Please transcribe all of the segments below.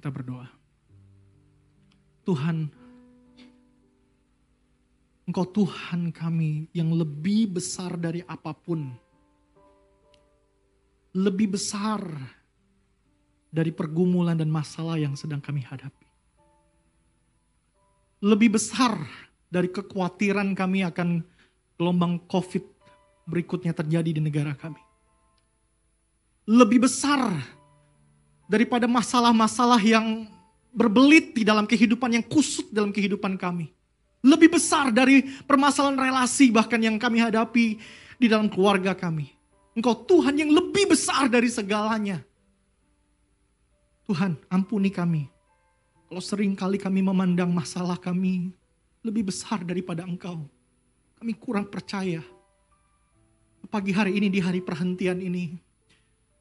kita berdoa. Tuhan, Engkau Tuhan kami yang lebih besar dari apa pun. Lebih besar dari pergumulan dan masalah yang sedang kami hadapi. Lebih besar dari kekhawatiran kami akan gelombang COVID berikutnya terjadi di negara kami. Lebih besar daripada masalah-masalah yang berbelit di dalam kehidupan yang kusut dalam kehidupan kami. Lebih besar dari permasalahan relasi bahkan yang kami hadapi di dalam keluarga kami. Engkau Tuhan yang lebih besar dari segalanya. Tuhan ampuni kami. Kalau sering kali kami memandang masalah kami lebih besar daripada Engkau. Kami kurang percaya. Pagi hari ini di hari perhentian ini,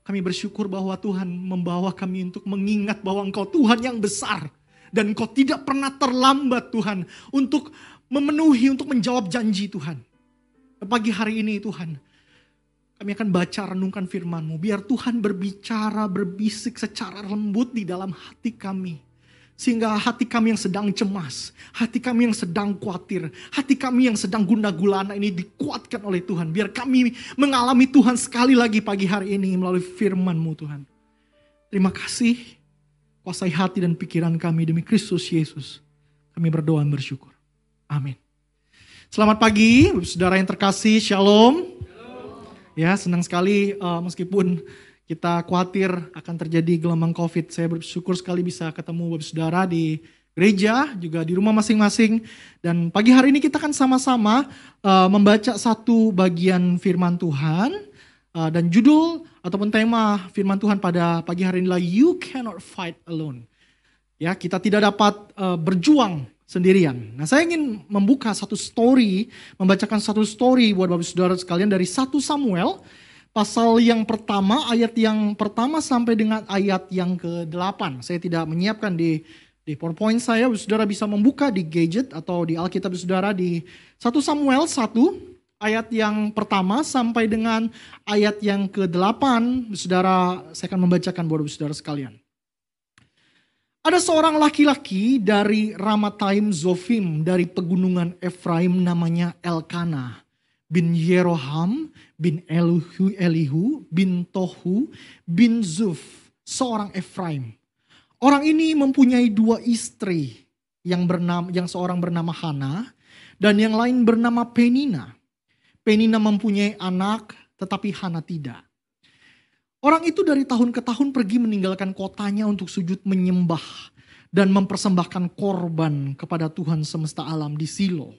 kami bersyukur bahwa Tuhan membawa kami untuk mengingat bahwa Engkau Tuhan yang besar. Dan Engkau tidak pernah terlambat Tuhan untuk memenuhi, untuk menjawab janji Tuhan. Pagi hari ini Tuhan, kami akan baca renungkan firman-Mu. Biar Tuhan berbicara, berbisik secara lembut di dalam hati kami sehingga hati kami yang sedang cemas, hati kami yang sedang khawatir, hati kami yang sedang guna gulana ini dikuatkan oleh Tuhan. Biar kami mengalami Tuhan sekali lagi pagi hari ini melalui firman-Mu Tuhan. Terima kasih, kuasai hati dan pikiran kami demi Kristus Yesus. Kami berdoa dan bersyukur. Amin. Selamat pagi, saudara yang terkasih, shalom. Ya, senang sekali uh, meskipun kita khawatir akan terjadi gelombang COVID. Saya bersyukur sekali bisa ketemu Bapak Saudara di gereja, juga di rumah masing-masing. Dan pagi hari ini kita akan sama-sama uh, membaca satu bagian firman Tuhan. Uh, dan judul ataupun tema firman Tuhan pada pagi hari ini adalah You Cannot Fight Alone. Ya, kita tidak dapat uh, berjuang sendirian. Nah, saya ingin membuka satu story, membacakan satu story buat Bapak Saudara sekalian dari satu Samuel pasal yang pertama, ayat yang pertama sampai dengan ayat yang ke-8. Saya tidak menyiapkan di di PowerPoint saya, saudara bisa membuka di gadget atau di Alkitab saudara di 1 Samuel 1 ayat yang pertama sampai dengan ayat yang ke-8. Saudara, saya akan membacakan buat saudara sekalian. Ada seorang laki-laki dari Ramataim Zofim dari pegunungan Efraim namanya Elkanah bin Yeroham bin Elihu, Elihu bin Tohu bin Zuf, seorang Efraim. Orang ini mempunyai dua istri yang bernama yang seorang bernama Hana dan yang lain bernama Penina. Penina mempunyai anak tetapi Hana tidak. Orang itu dari tahun ke tahun pergi meninggalkan kotanya untuk sujud menyembah dan mempersembahkan korban kepada Tuhan semesta alam di Silo.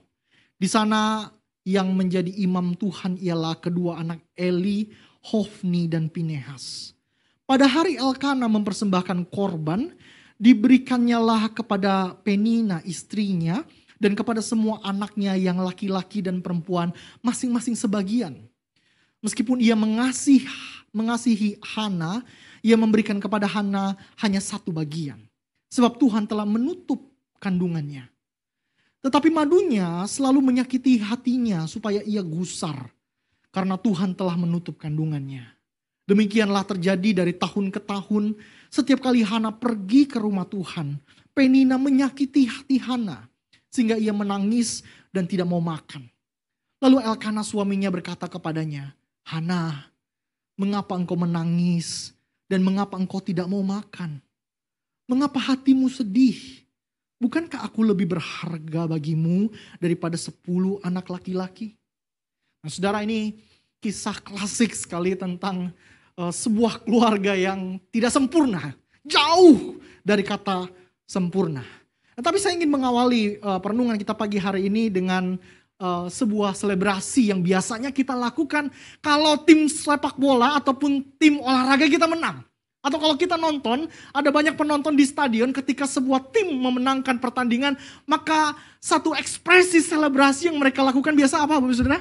Di sana yang menjadi imam Tuhan ialah kedua anak Eli, Hofni dan Pinehas. Pada hari Elkana mempersembahkan korban, diberikannya lah kepada Penina istrinya dan kepada semua anaknya yang laki-laki dan perempuan masing-masing sebagian. Meskipun ia mengasihi, mengasihi Hana, ia memberikan kepada Hana hanya satu bagian. Sebab Tuhan telah menutup kandungannya. Tetapi madunya selalu menyakiti hatinya supaya ia gusar. Karena Tuhan telah menutup kandungannya. Demikianlah terjadi dari tahun ke tahun. Setiap kali Hana pergi ke rumah Tuhan. Penina menyakiti hati Hana. Sehingga ia menangis dan tidak mau makan. Lalu Elkana suaminya berkata kepadanya. Hana, mengapa engkau menangis? Dan mengapa engkau tidak mau makan? Mengapa hatimu sedih? Bukankah aku lebih berharga bagimu daripada sepuluh anak laki-laki? Nah saudara ini kisah klasik sekali tentang uh, sebuah keluarga yang tidak sempurna. Jauh dari kata sempurna. Nah, tapi saya ingin mengawali uh, perenungan kita pagi hari ini dengan uh, sebuah selebrasi yang biasanya kita lakukan kalau tim sepak bola ataupun tim olahraga kita menang. Atau kalau kita nonton, ada banyak penonton di stadion ketika sebuah tim memenangkan pertandingan, maka satu ekspresi selebrasi yang mereka lakukan biasa apa Bapak Saudara?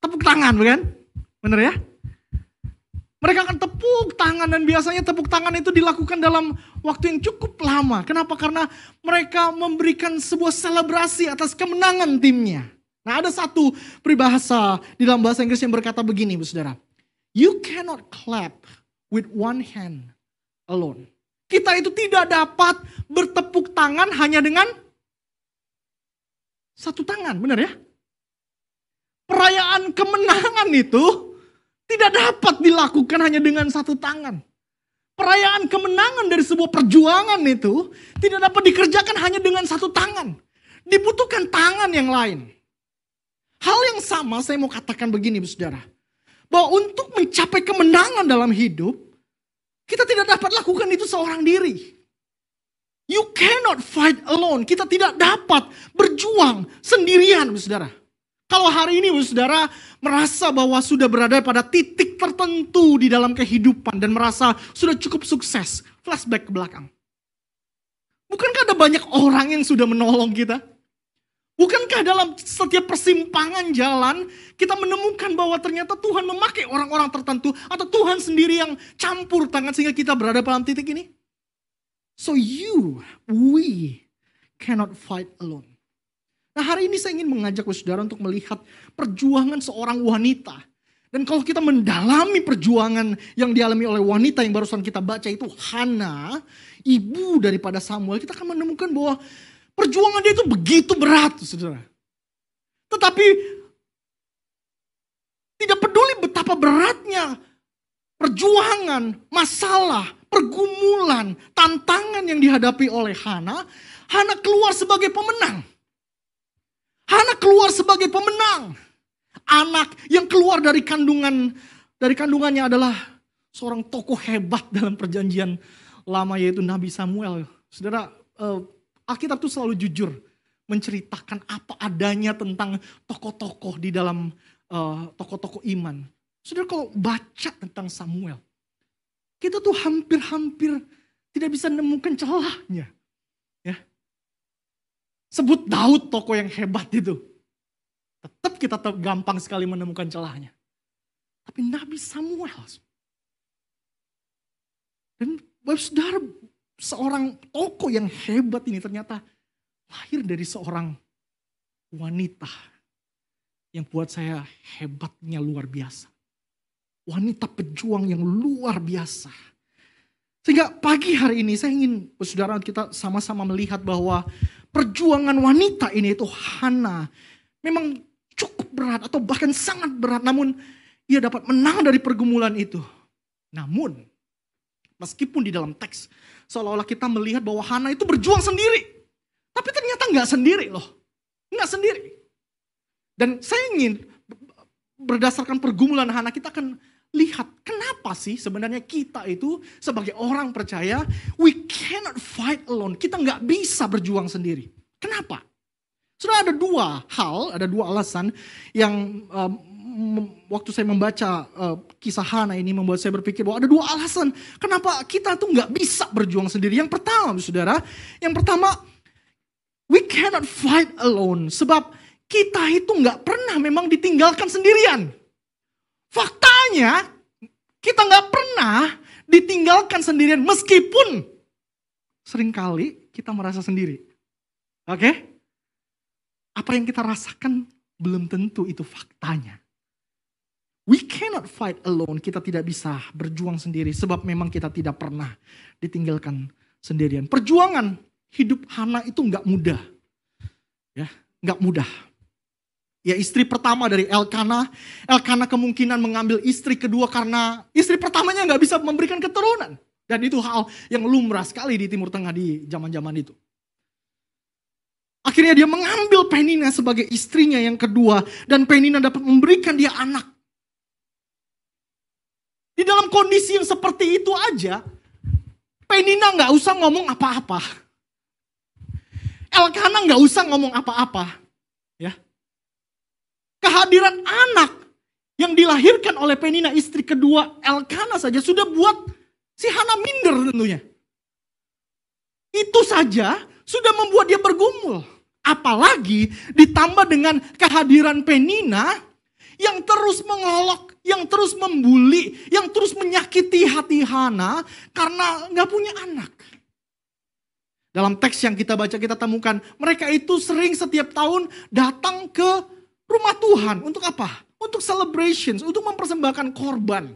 Tepuk tangan, bukan? Benar ya? Mereka akan tepuk tangan dan biasanya tepuk tangan itu dilakukan dalam waktu yang cukup lama. Kenapa? Karena mereka memberikan sebuah selebrasi atas kemenangan timnya. Nah ada satu peribahasa di dalam bahasa Inggris yang berkata begini, Bu Saudara. You cannot clap with one hand alone. Kita itu tidak dapat bertepuk tangan hanya dengan satu tangan, benar ya? Perayaan kemenangan itu tidak dapat dilakukan hanya dengan satu tangan. Perayaan kemenangan dari sebuah perjuangan itu tidak dapat dikerjakan hanya dengan satu tangan. Dibutuhkan tangan yang lain. Hal yang sama saya mau katakan begini, saudara. Bahwa untuk mencapai kemenangan dalam hidup, kita tidak dapat lakukan itu seorang diri. You cannot fight alone. Kita tidak dapat berjuang sendirian, saudara. Kalau hari ini, saudara, merasa bahwa sudah berada pada titik tertentu di dalam kehidupan dan merasa sudah cukup sukses, flashback ke belakang. Bukankah ada banyak orang yang sudah menolong kita? Bukankah dalam setiap persimpangan jalan kita menemukan bahwa ternyata Tuhan memakai orang-orang tertentu atau Tuhan sendiri yang campur tangan sehingga kita berada dalam titik ini? So you, we cannot fight alone. Nah hari ini saya ingin mengajak saudara untuk melihat perjuangan seorang wanita. Dan kalau kita mendalami perjuangan yang dialami oleh wanita yang barusan kita baca itu Hana, ibu daripada Samuel, kita akan menemukan bahwa Perjuangan dia itu begitu berat, saudara. Tetapi tidak peduli betapa beratnya perjuangan, masalah, pergumulan, tantangan yang dihadapi oleh Hana, Hana keluar sebagai pemenang. Hana keluar sebagai pemenang. Anak yang keluar dari kandungan dari kandungannya adalah seorang tokoh hebat dalam perjanjian lama yaitu Nabi Samuel. Saudara, eh, Alkitab itu selalu jujur menceritakan apa adanya tentang tokoh-tokoh di dalam uh, tokoh-tokoh iman. Saudara kalau baca tentang Samuel, kita tuh hampir-hampir tidak bisa menemukan celahnya. Ya. Sebut Daud tokoh yang hebat itu. Tetap kita gampang sekali menemukan celahnya. Tapi Nabi Samuel. Dan saudara seorang tokoh yang hebat ini ternyata lahir dari seorang wanita yang buat saya hebatnya luar biasa. Wanita pejuang yang luar biasa. Sehingga pagi hari ini saya ingin saudara kita sama-sama melihat bahwa perjuangan wanita ini itu Hana memang cukup berat atau bahkan sangat berat namun ia dapat menang dari pergumulan itu. Namun meskipun di dalam teks Seolah-olah kita melihat bahwa Hana itu berjuang sendiri. Tapi ternyata nggak sendiri loh. Nggak sendiri. Dan saya ingin berdasarkan pergumulan Hana kita akan lihat kenapa sih sebenarnya kita itu sebagai orang percaya we cannot fight alone. Kita nggak bisa berjuang sendiri. Kenapa? Sudah ada dua hal, ada dua alasan yang um, waktu saya membaca uh, kisah Hana ini membuat saya berpikir bahwa ada dua alasan kenapa kita tuh nggak bisa berjuang sendiri. Yang pertama, saudara, yang pertama we cannot fight alone sebab kita itu nggak pernah memang ditinggalkan sendirian. Faktanya kita nggak pernah ditinggalkan sendirian meskipun sering kali kita merasa sendiri. Oke? Okay? Apa yang kita rasakan belum tentu itu faktanya. We cannot fight alone. Kita tidak bisa berjuang sendiri sebab memang kita tidak pernah ditinggalkan sendirian. Perjuangan hidup Hana itu nggak mudah. Ya, nggak mudah. Ya istri pertama dari Elkana, Elkana kemungkinan mengambil istri kedua karena istri pertamanya nggak bisa memberikan keturunan. Dan itu hal yang lumrah sekali di Timur Tengah di zaman-zaman itu. Akhirnya dia mengambil Penina sebagai istrinya yang kedua. Dan Penina dapat memberikan dia anak. Di dalam kondisi yang seperti itu aja, Penina nggak usah ngomong apa-apa. Elkana nggak usah ngomong apa-apa. Ya. Kehadiran anak yang dilahirkan oleh Penina istri kedua Elkana saja sudah buat si Hana minder tentunya. Itu saja sudah membuat dia bergumul. Apalagi ditambah dengan kehadiran Penina yang terus mengolok, yang terus membuli, yang terus menyakiti hati Hana karena nggak punya anak. Dalam teks yang kita baca kita temukan mereka itu sering setiap tahun datang ke rumah Tuhan untuk apa? Untuk celebrations, untuk mempersembahkan korban.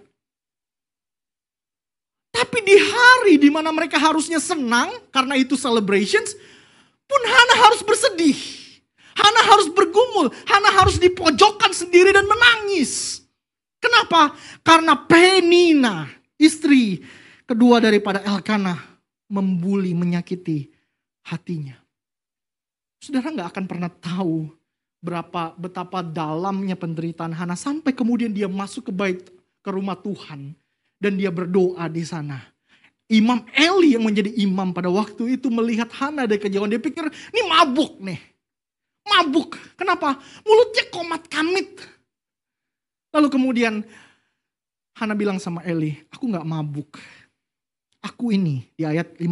Tapi di hari di mana mereka harusnya senang karena itu celebrations, pun Hana harus bersedih. Hana harus bergumul, Hana harus dipojokkan sendiri dan menangis. Kenapa? Karena Penina, istri kedua daripada Elkanah, membuli, menyakiti hatinya. Saudara nggak akan pernah tahu berapa betapa dalamnya penderitaan Hana sampai kemudian dia masuk ke bait ke rumah Tuhan dan dia berdoa di sana. Imam Eli yang menjadi imam pada waktu itu melihat Hana dari kejauhan dia pikir ini mabuk nih. Mabuk. Kenapa? Mulutnya komat kamit. Lalu kemudian Hana bilang sama Eli, aku nggak mabuk. Aku ini di ayat 15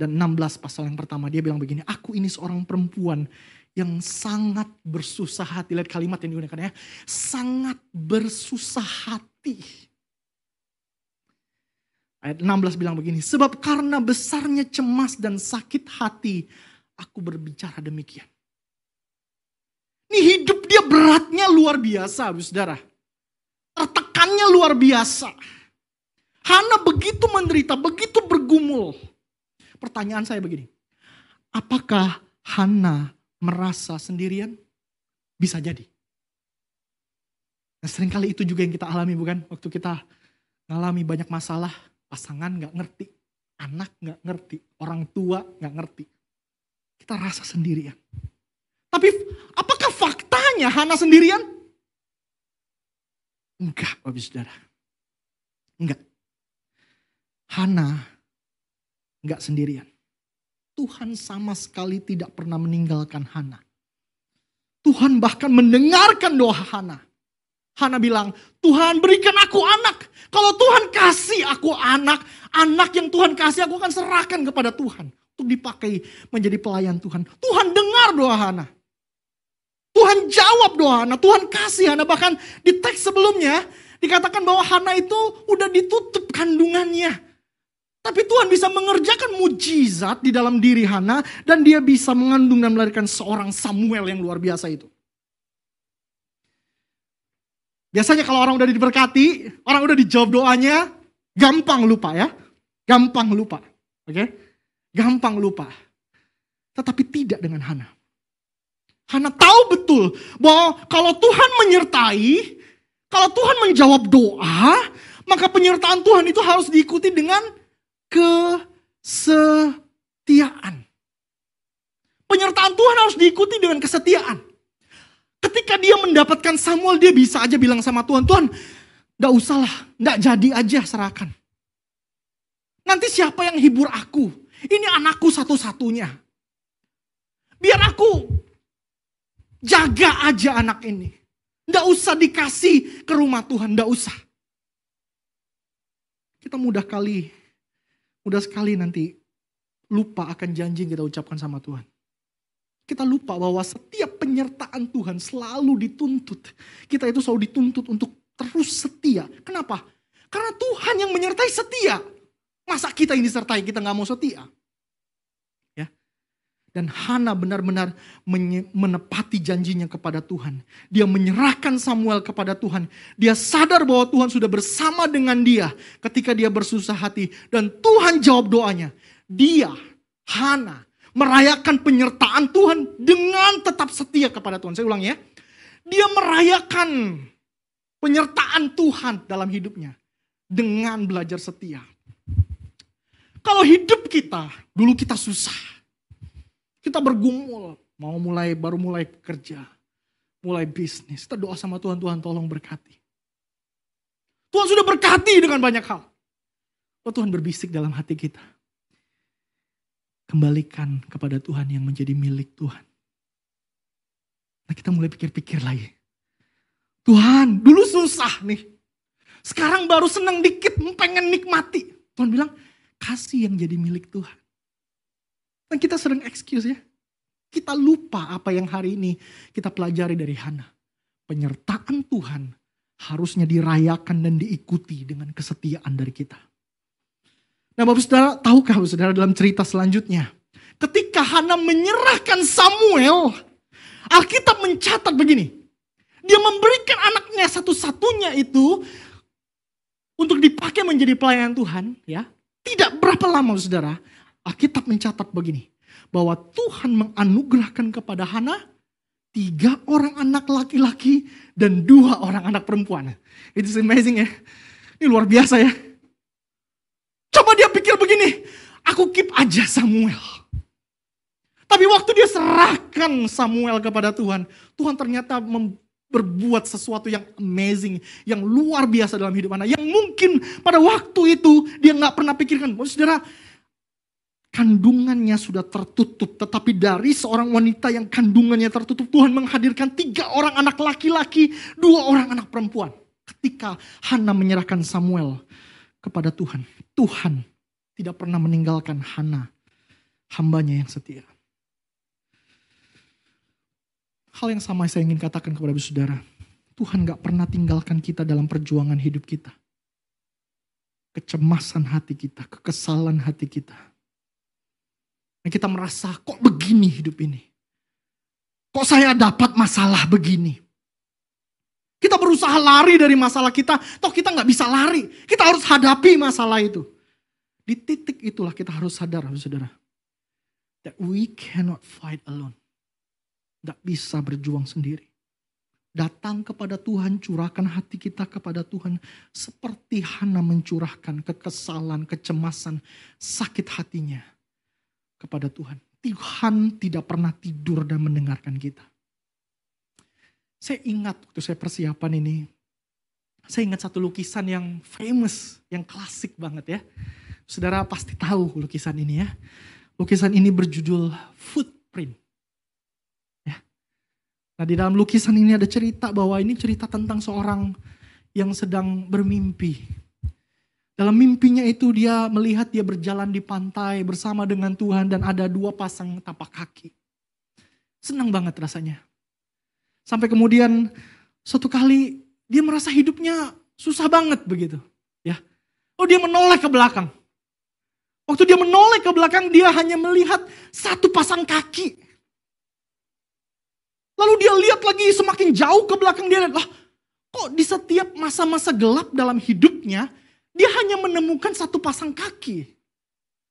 dan 16 pasal yang pertama dia bilang begini, aku ini seorang perempuan yang sangat bersusah hati. Lihat kalimat yang digunakan ya, sangat bersusah hati. Ayat 16 bilang begini, sebab karena besarnya cemas dan sakit hati, aku berbicara demikian. Ini hidup dia beratnya luar biasa, saudara. Tertekannya luar biasa. Hana begitu menderita, begitu bergumul. Pertanyaan saya begini. Apakah Hana merasa sendirian? Bisa jadi. Nah, sering kali itu juga yang kita alami bukan? Waktu kita ngalami banyak masalah, pasangan nggak ngerti, anak nggak ngerti, orang tua nggak ngerti. Kita rasa sendirian. Tapi apakah faktanya Hana sendirian? Enggak, Bapak Saudara. Enggak. Hana nggak sendirian. Tuhan sama sekali tidak pernah meninggalkan Hana. Tuhan bahkan mendengarkan doa Hana. Hana bilang, Tuhan berikan aku anak. Kalau Tuhan kasih aku anak, anak yang Tuhan kasih aku akan serahkan kepada Tuhan. Untuk dipakai menjadi pelayan Tuhan. Tuhan dengar doa Hana. Tuhan jawab doa Hana, Tuhan kasih Hana. Bahkan di teks sebelumnya dikatakan bahwa Hana itu udah ditutup kandungannya. Tapi Tuhan bisa mengerjakan mujizat di dalam diri Hana dan dia bisa mengandung dan melahirkan seorang Samuel yang luar biasa itu. Biasanya kalau orang udah diberkati, orang udah dijawab doanya, gampang lupa ya. Gampang lupa. Oke? Okay? Gampang lupa. Tetapi tidak dengan Hana. Hana tahu betul bahwa kalau Tuhan menyertai, kalau Tuhan menjawab doa, maka penyertaan Tuhan itu harus diikuti dengan kesetiaan. Penyertaan Tuhan harus diikuti dengan kesetiaan. Ketika dia mendapatkan Samuel, dia bisa aja bilang sama Tuhan, Tuhan, gak usahlah, gak jadi aja serahkan. Nanti siapa yang hibur aku? Ini anakku satu-satunya. Biar aku jaga aja anak ini. Gak usah dikasih ke rumah Tuhan, gak usah. Kita mudah kali Mudah sekali nanti lupa akan janji yang kita ucapkan sama Tuhan. Kita lupa bahwa setiap penyertaan Tuhan selalu dituntut. Kita itu selalu dituntut untuk terus setia. Kenapa? Karena Tuhan yang menyertai setia. Masa kita ini disertai kita nggak mau setia? Dan Hana benar-benar menepati janjinya kepada Tuhan. Dia menyerahkan Samuel kepada Tuhan. Dia sadar bahwa Tuhan sudah bersama dengan dia ketika dia bersusah hati. Dan Tuhan jawab doanya. Dia, Hana, merayakan penyertaan Tuhan dengan tetap setia kepada Tuhan. Saya ulang ya. Dia merayakan penyertaan Tuhan dalam hidupnya dengan belajar setia. Kalau hidup kita, dulu kita susah kita bergumul, mau mulai baru mulai kerja, mulai bisnis. Kita doa sama Tuhan, Tuhan tolong berkati. Tuhan sudah berkati dengan banyak hal. Oh, Tuhan berbisik dalam hati kita. Kembalikan kepada Tuhan yang menjadi milik Tuhan. Nah kita mulai pikir-pikir lagi. Tuhan, dulu susah nih. Sekarang baru senang dikit, pengen nikmati. Tuhan bilang, kasih yang jadi milik Tuhan. Dan kita sering excuse ya. Kita lupa apa yang hari ini kita pelajari dari Hana. Penyertaan Tuhan harusnya dirayakan dan diikuti dengan kesetiaan dari kita. Nah Bapak Saudara, tahukah Bapak Saudara dalam cerita selanjutnya? Ketika Hana menyerahkan Samuel, Alkitab mencatat begini. Dia memberikan anaknya satu-satunya itu untuk dipakai menjadi pelayan Tuhan, ya, tidak berapa lama saudara, Alkitab mencatat begini, bahwa Tuhan menganugerahkan kepada Hana tiga orang anak laki-laki dan dua orang anak perempuan. It's amazing ya. Ini luar biasa ya. Coba dia pikir begini, aku keep aja Samuel. Tapi waktu dia serahkan Samuel kepada Tuhan, Tuhan ternyata berbuat sesuatu yang amazing, yang luar biasa dalam hidup anak. Yang mungkin pada waktu itu dia nggak pernah pikirkan. Oh, saudara, kandungannya sudah tertutup. Tetapi dari seorang wanita yang kandungannya tertutup, Tuhan menghadirkan tiga orang anak laki-laki, dua orang anak perempuan. Ketika Hana menyerahkan Samuel kepada Tuhan, Tuhan tidak pernah meninggalkan Hana, hambanya yang setia. Hal yang sama saya ingin katakan kepada saudara. Tuhan gak pernah tinggalkan kita dalam perjuangan hidup kita. Kecemasan hati kita, kekesalan hati kita. Dan kita merasa kok begini hidup ini. Kok saya dapat masalah begini. Kita berusaha lari dari masalah kita, toh kita nggak bisa lari. Kita harus hadapi masalah itu. Di titik itulah kita harus sadar, saudara. That we cannot fight alone. Gak bisa berjuang sendiri. Datang kepada Tuhan, curahkan hati kita kepada Tuhan. Seperti Hana mencurahkan kekesalan, kecemasan, sakit hatinya kepada Tuhan. Tuhan tidak pernah tidur dan mendengarkan kita. Saya ingat waktu saya persiapan ini, saya ingat satu lukisan yang famous, yang klasik banget ya. Saudara pasti tahu lukisan ini ya. Lukisan ini berjudul Footprint. Nah di dalam lukisan ini ada cerita bahwa ini cerita tentang seorang yang sedang bermimpi. Dalam mimpinya itu dia melihat dia berjalan di pantai bersama dengan Tuhan dan ada dua pasang tapak kaki. Senang banget rasanya. Sampai kemudian suatu kali dia merasa hidupnya susah banget begitu. Ya, Oh dia menoleh ke belakang. Waktu dia menoleh ke belakang dia hanya melihat satu pasang kaki Lalu dia lihat lagi semakin jauh ke belakang dia lihat, lah kok di setiap masa-masa gelap dalam hidupnya, dia hanya menemukan satu pasang kaki.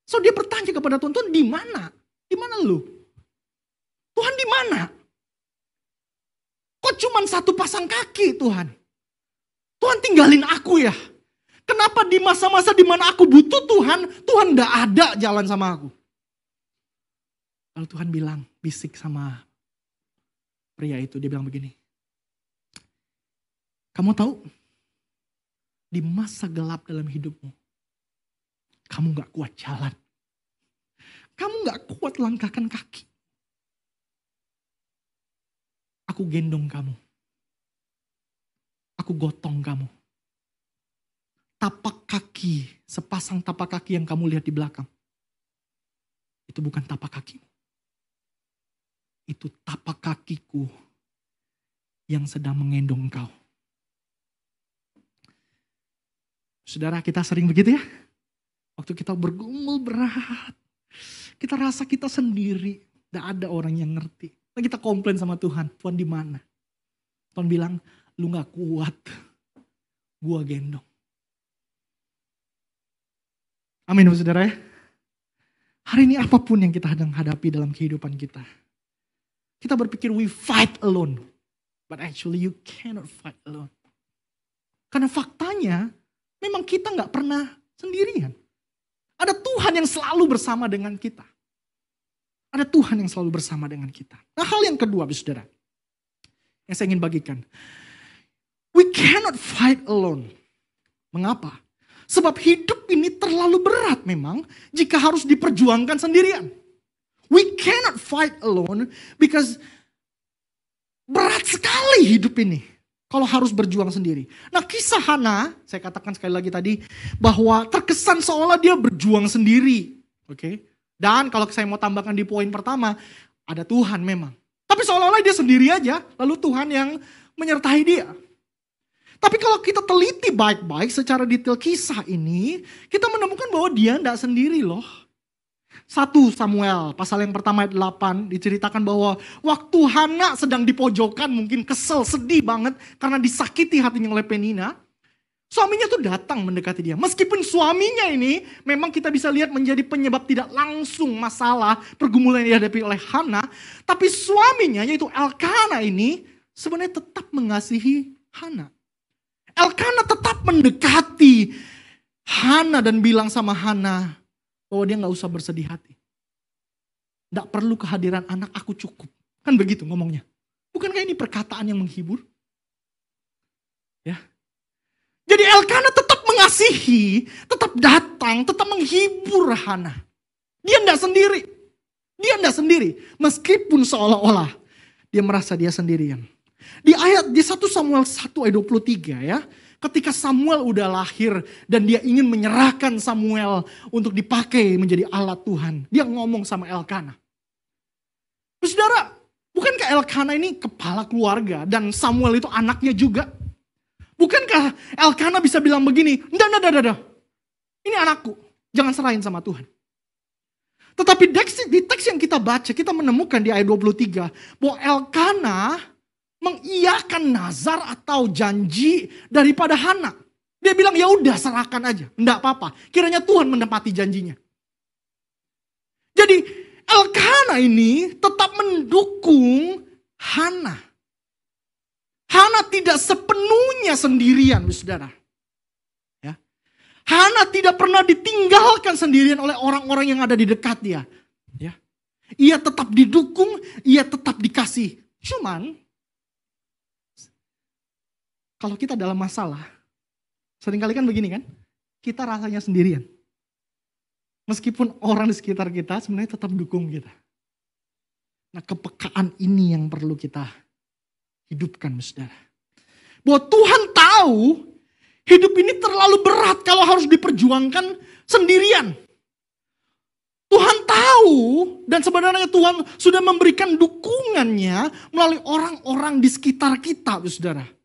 So dia bertanya kepada Tuhan, Tuhan di mana? Di mana lu? Tuhan di mana? Kok cuma satu pasang kaki Tuhan? Tuhan tinggalin aku ya. Kenapa di masa-masa di mana aku butuh Tuhan, Tuhan gak ada jalan sama aku? Lalu Tuhan bilang, bisik sama pria itu, dia bilang begini. Kamu tahu, di masa gelap dalam hidupmu, kamu gak kuat jalan. Kamu gak kuat langkahkan kaki. Aku gendong kamu. Aku gotong kamu. Tapak kaki, sepasang tapak kaki yang kamu lihat di belakang. Itu bukan tapak kakimu itu tapak kakiku yang sedang mengendong kau. Saudara kita sering begitu ya. Waktu kita bergumul berat. Kita rasa kita sendiri. Tidak ada orang yang ngerti. Dan kita komplain sama Tuhan. Tuhan di mana? Tuhan bilang, lu gak kuat. Gua gendong. Amin saudara ya. Hari ini apa pun yang kita sedang hadapi dalam kehidupan kita. Kita berpikir we fight alone. But actually you cannot fight alone. Karena faktanya memang kita nggak pernah sendirian. Ada Tuhan yang selalu bersama dengan kita. Ada Tuhan yang selalu bersama dengan kita. Nah hal yang kedua saudara. Yang saya ingin bagikan. We cannot fight alone. Mengapa? Sebab hidup ini terlalu berat memang jika harus diperjuangkan sendirian. We cannot fight alone because berat sekali hidup ini. Kalau harus berjuang sendiri. Nah kisah Hana, saya katakan sekali lagi tadi, bahwa terkesan seolah dia berjuang sendiri. Oke. Okay? Dan kalau saya mau tambahkan di poin pertama, ada Tuhan memang. Tapi seolah-olah dia sendiri aja, lalu Tuhan yang menyertai dia. Tapi kalau kita teliti baik-baik secara detail kisah ini, kita menemukan bahwa dia tidak sendiri loh. 1 Samuel pasal yang pertama ayat 8 diceritakan bahwa waktu Hana sedang di pojokan mungkin kesel, sedih banget karena disakiti hatinya oleh Penina. Suaminya tuh datang mendekati dia. Meskipun suaminya ini memang kita bisa lihat menjadi penyebab tidak langsung masalah pergumulan yang dihadapi oleh Hana. Tapi suaminya yaitu Elkana ini sebenarnya tetap mengasihi Hana. Elkana tetap mendekati Hana dan bilang sama Hana bahwa dia nggak usah bersedih hati. Tidak perlu kehadiran anak aku cukup. Kan begitu ngomongnya. Bukankah ini perkataan yang menghibur? Ya. Jadi Elkana tetap mengasihi, tetap datang, tetap menghibur Hana. Dia tidak sendiri. Dia tidak sendiri. Meskipun seolah-olah dia merasa dia sendirian. Di ayat di 1 Samuel 1 ayat 23 ya. Ketika Samuel udah lahir dan dia ingin menyerahkan Samuel untuk dipakai menjadi alat Tuhan. Dia ngomong sama Elkana. Saudara, bukankah Elkana ini kepala keluarga dan Samuel itu anaknya juga? Bukankah Elkana bisa bilang begini, enggak, enggak, enggak. Ini anakku, jangan serahin sama Tuhan. Tetapi di teks yang kita baca, kita menemukan di ayat 23, bahwa Elkana mengiyakan nazar atau janji daripada Hana. Dia bilang ya udah serahkan aja, enggak apa-apa. Kiranya Tuhan menepati janjinya. Jadi Elkana ini tetap mendukung Hana. Hana tidak sepenuhnya sendirian, saudara. Ya. Hana tidak pernah ditinggalkan sendirian oleh orang-orang yang ada di dekat dia. Ya. Ia tetap didukung, ia tetap dikasih. Cuman kalau kita dalam masalah, sering kali kan begini kan, kita rasanya sendirian. Meskipun orang di sekitar kita sebenarnya tetap dukung kita. Nah kepekaan ini yang perlu kita hidupkan saudara. Bahwa Tuhan tahu hidup ini terlalu berat kalau harus diperjuangkan sendirian. Tuhan tahu dan sebenarnya Tuhan sudah memberikan dukungannya melalui orang-orang di sekitar kita, saudara.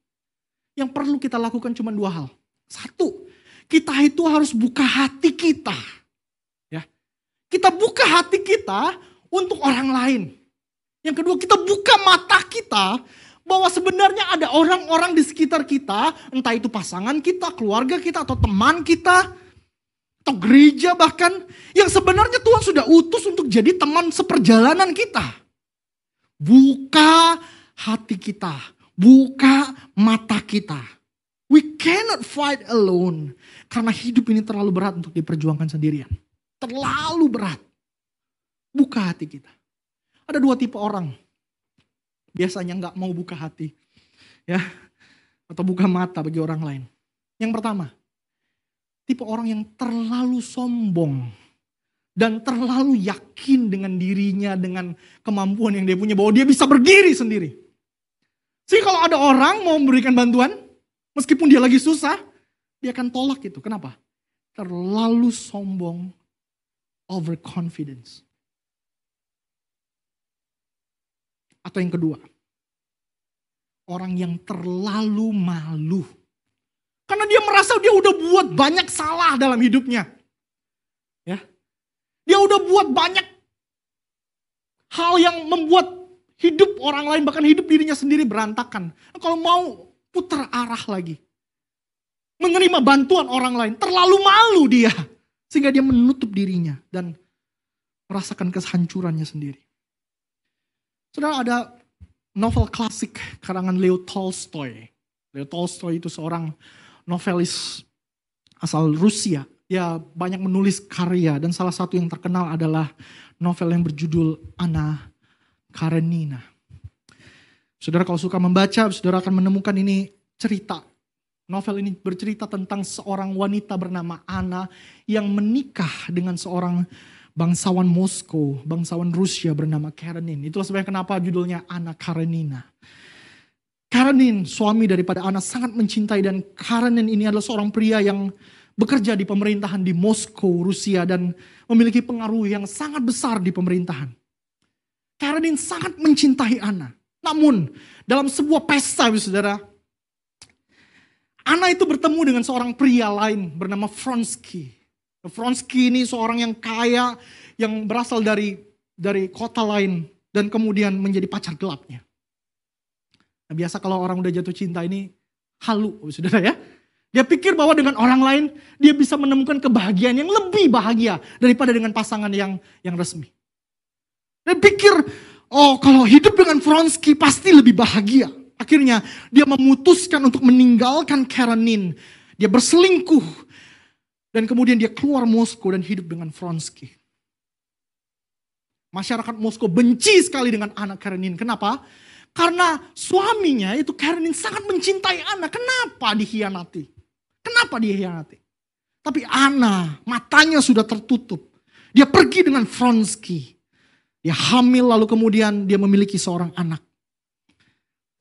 Yang perlu kita lakukan cuma dua hal. Satu, kita itu harus buka hati kita. Ya. Kita buka hati kita untuk orang lain. Yang kedua, kita buka mata kita bahwa sebenarnya ada orang-orang di sekitar kita, entah itu pasangan kita, keluarga kita, atau teman kita, atau gereja bahkan, yang sebenarnya Tuhan sudah utus untuk jadi teman seperjalanan kita. Buka hati kita, Buka mata kita. We cannot fight alone. Karena hidup ini terlalu berat untuk diperjuangkan sendirian. Terlalu berat. Buka hati kita. Ada dua tipe orang. Biasanya nggak mau buka hati. ya Atau buka mata bagi orang lain. Yang pertama. Tipe orang yang terlalu sombong. Dan terlalu yakin dengan dirinya, dengan kemampuan yang dia punya. Bahwa dia bisa berdiri sendiri. Sih kalau ada orang mau memberikan bantuan, meskipun dia lagi susah, dia akan tolak itu. Kenapa? Terlalu sombong, overconfidence. Atau yang kedua, orang yang terlalu malu. Karena dia merasa dia udah buat banyak salah dalam hidupnya. Ya. Dia udah buat banyak hal yang membuat Hidup orang lain, bahkan hidup dirinya sendiri berantakan. Kalau mau putar arah lagi. Menerima bantuan orang lain. Terlalu malu dia. Sehingga dia menutup dirinya dan merasakan kehancurannya sendiri. Saudara ada novel klasik karangan Leo Tolstoy. Leo Tolstoy itu seorang novelis asal Rusia. Ya banyak menulis karya dan salah satu yang terkenal adalah novel yang berjudul Anna Karenina. Saudara kalau suka membaca, saudara akan menemukan ini cerita. Novel ini bercerita tentang seorang wanita bernama Anna yang menikah dengan seorang bangsawan Moskow, bangsawan Rusia bernama Karenin. Itulah sebabnya kenapa judulnya Anna Karenina. Karenin, suami daripada Anna, sangat mencintai dan Karenin ini adalah seorang pria yang bekerja di pemerintahan di Moskow, Rusia dan memiliki pengaruh yang sangat besar di pemerintahan. Karenin sangat mencintai Ana. Namun dalam sebuah pesta saudara, Ana itu bertemu dengan seorang pria lain bernama Fronsky. Fronsky ini seorang yang kaya, yang berasal dari dari kota lain dan kemudian menjadi pacar gelapnya. Nah, biasa kalau orang udah jatuh cinta ini halu, saudara ya. Dia pikir bahwa dengan orang lain dia bisa menemukan kebahagiaan yang lebih bahagia daripada dengan pasangan yang yang resmi. Dia pikir, oh kalau hidup dengan Fronsky pasti lebih bahagia. Akhirnya dia memutuskan untuk meninggalkan Karenin. Dia berselingkuh. Dan kemudian dia keluar Moskow dan hidup dengan Fronsky. Masyarakat Moskow benci sekali dengan anak Karenin. Kenapa? Karena suaminya itu Karenin sangat mencintai anak. Kenapa dikhianati? Kenapa dia hianati? Tapi Ana, matanya sudah tertutup. Dia pergi dengan Fronsky. Dia hamil lalu kemudian dia memiliki seorang anak.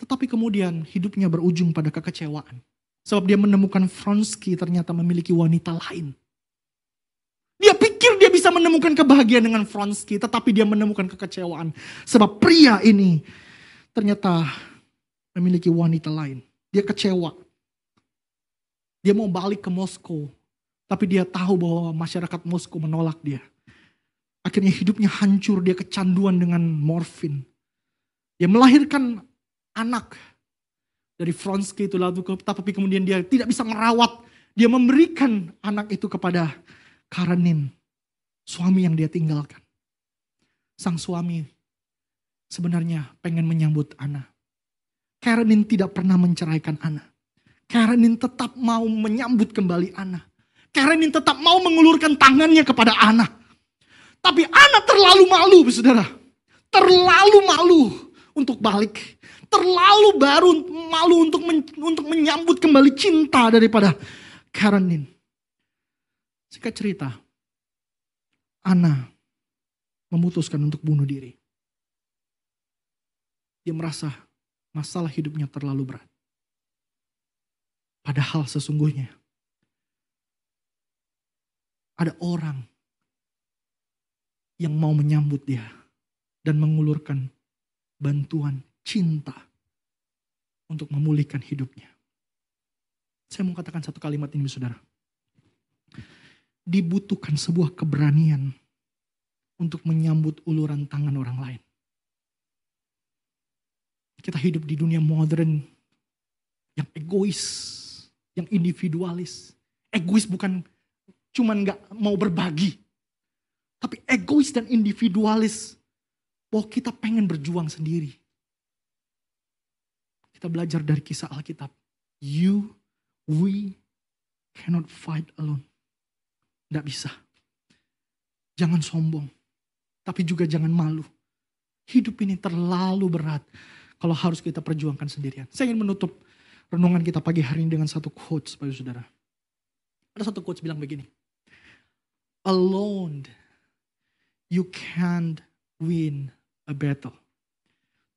Tetapi kemudian hidupnya berujung pada kekecewaan. Sebab dia menemukan Fronsky ternyata memiliki wanita lain. Dia pikir dia bisa menemukan kebahagiaan dengan Fronsky, tetapi dia menemukan kekecewaan. Sebab pria ini ternyata memiliki wanita lain. Dia kecewa. Dia mau balik ke Moskow. Tapi dia tahu bahwa masyarakat Moskow menolak dia. Akhirnya hidupnya hancur, dia kecanduan dengan morfin. Dia melahirkan anak dari Fronsky itu lalu tapi kemudian dia tidak bisa merawat. Dia memberikan anak itu kepada Karenin, suami yang dia tinggalkan. Sang suami sebenarnya pengen menyambut Ana. Karenin tidak pernah menceraikan Ana. Karenin tetap mau menyambut kembali Ana. Karenin tetap mau mengulurkan tangannya kepada Ana. Tapi Ana terlalu malu, saudara. Terlalu malu untuk balik. Terlalu baru malu untuk men, untuk menyambut kembali cinta daripada Karenin. Singkat cerita, Ana memutuskan untuk bunuh diri. Dia merasa masalah hidupnya terlalu berat. Padahal sesungguhnya ada orang yang mau menyambut dia dan mengulurkan bantuan cinta untuk memulihkan hidupnya. Saya mau katakan satu kalimat ini saudara. Dibutuhkan sebuah keberanian untuk menyambut uluran tangan orang lain. Kita hidup di dunia modern yang egois, yang individualis. Egois bukan cuman nggak mau berbagi. Tapi egois dan individualis. Bahwa kita pengen berjuang sendiri. Kita belajar dari kisah Alkitab. You, we cannot fight alone. Nggak bisa. Jangan sombong. Tapi juga jangan malu. Hidup ini terlalu berat. Kalau harus kita perjuangkan sendirian. Saya ingin menutup renungan kita pagi hari ini dengan satu quote, Saudara. Ada satu quote bilang begini. Alone, you can't win a battle.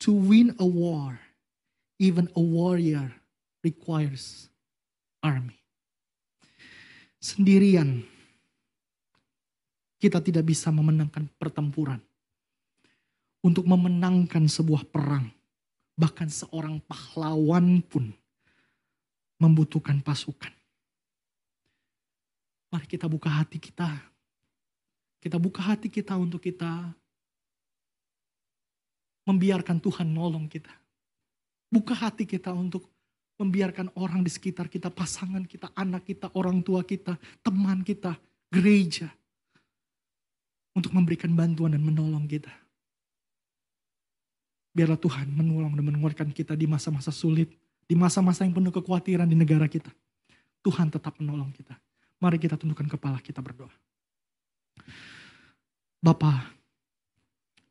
To win a war, even a warrior requires army. Sendirian, kita tidak bisa memenangkan pertempuran. Untuk memenangkan sebuah perang, bahkan seorang pahlawan pun membutuhkan pasukan. Mari kita buka hati kita. Kita buka hati kita untuk kita membiarkan Tuhan nolong kita. Buka hati kita untuk membiarkan orang di sekitar kita, pasangan kita, anak kita, orang tua kita, teman kita, gereja. Untuk memberikan bantuan dan menolong kita. Biarlah Tuhan menolong dan menguatkan kita di masa-masa sulit di masa-masa yang penuh kekhawatiran di negara kita. Tuhan tetap menolong kita. Mari kita tundukkan kepala kita berdoa. Bapak,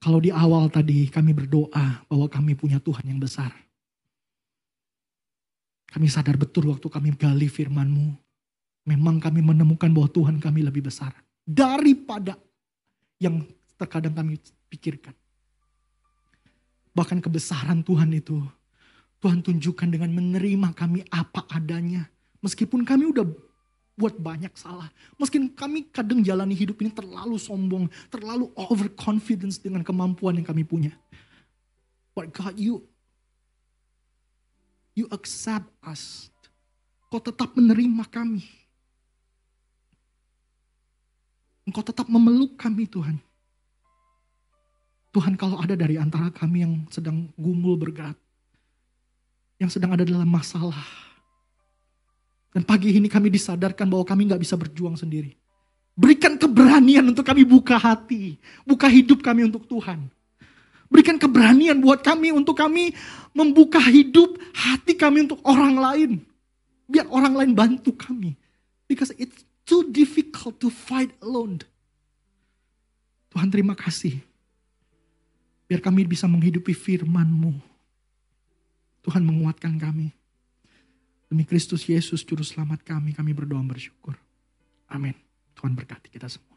kalau di awal tadi kami berdoa bahwa kami punya Tuhan yang besar. Kami sadar betul waktu kami gali firman-Mu. Memang kami menemukan bahwa Tuhan kami lebih besar. Daripada yang terkadang kami pikirkan. Bahkan kebesaran Tuhan itu Tuhan tunjukkan dengan menerima kami apa adanya. Meskipun kami udah buat banyak salah. Meskipun kami kadang jalani hidup ini terlalu sombong, terlalu overconfidence dengan kemampuan yang kami punya. But God, you you accept us. Kau tetap menerima kami. Engkau tetap memeluk kami Tuhan. Tuhan kalau ada dari antara kami yang sedang gumul bergerak yang sedang ada dalam masalah. Dan pagi ini kami disadarkan bahwa kami nggak bisa berjuang sendiri. Berikan keberanian untuk kami buka hati, buka hidup kami untuk Tuhan. Berikan keberanian buat kami untuk kami membuka hidup hati kami untuk orang lain. Biar orang lain bantu kami. Because it's too difficult to fight alone. Tuhan terima kasih. Biar kami bisa menghidupi firman-Mu. Tuhan menguatkan kami. Demi Kristus Yesus Juru Selamat kami, kami berdoa bersyukur. Amin. Tuhan berkati kita semua.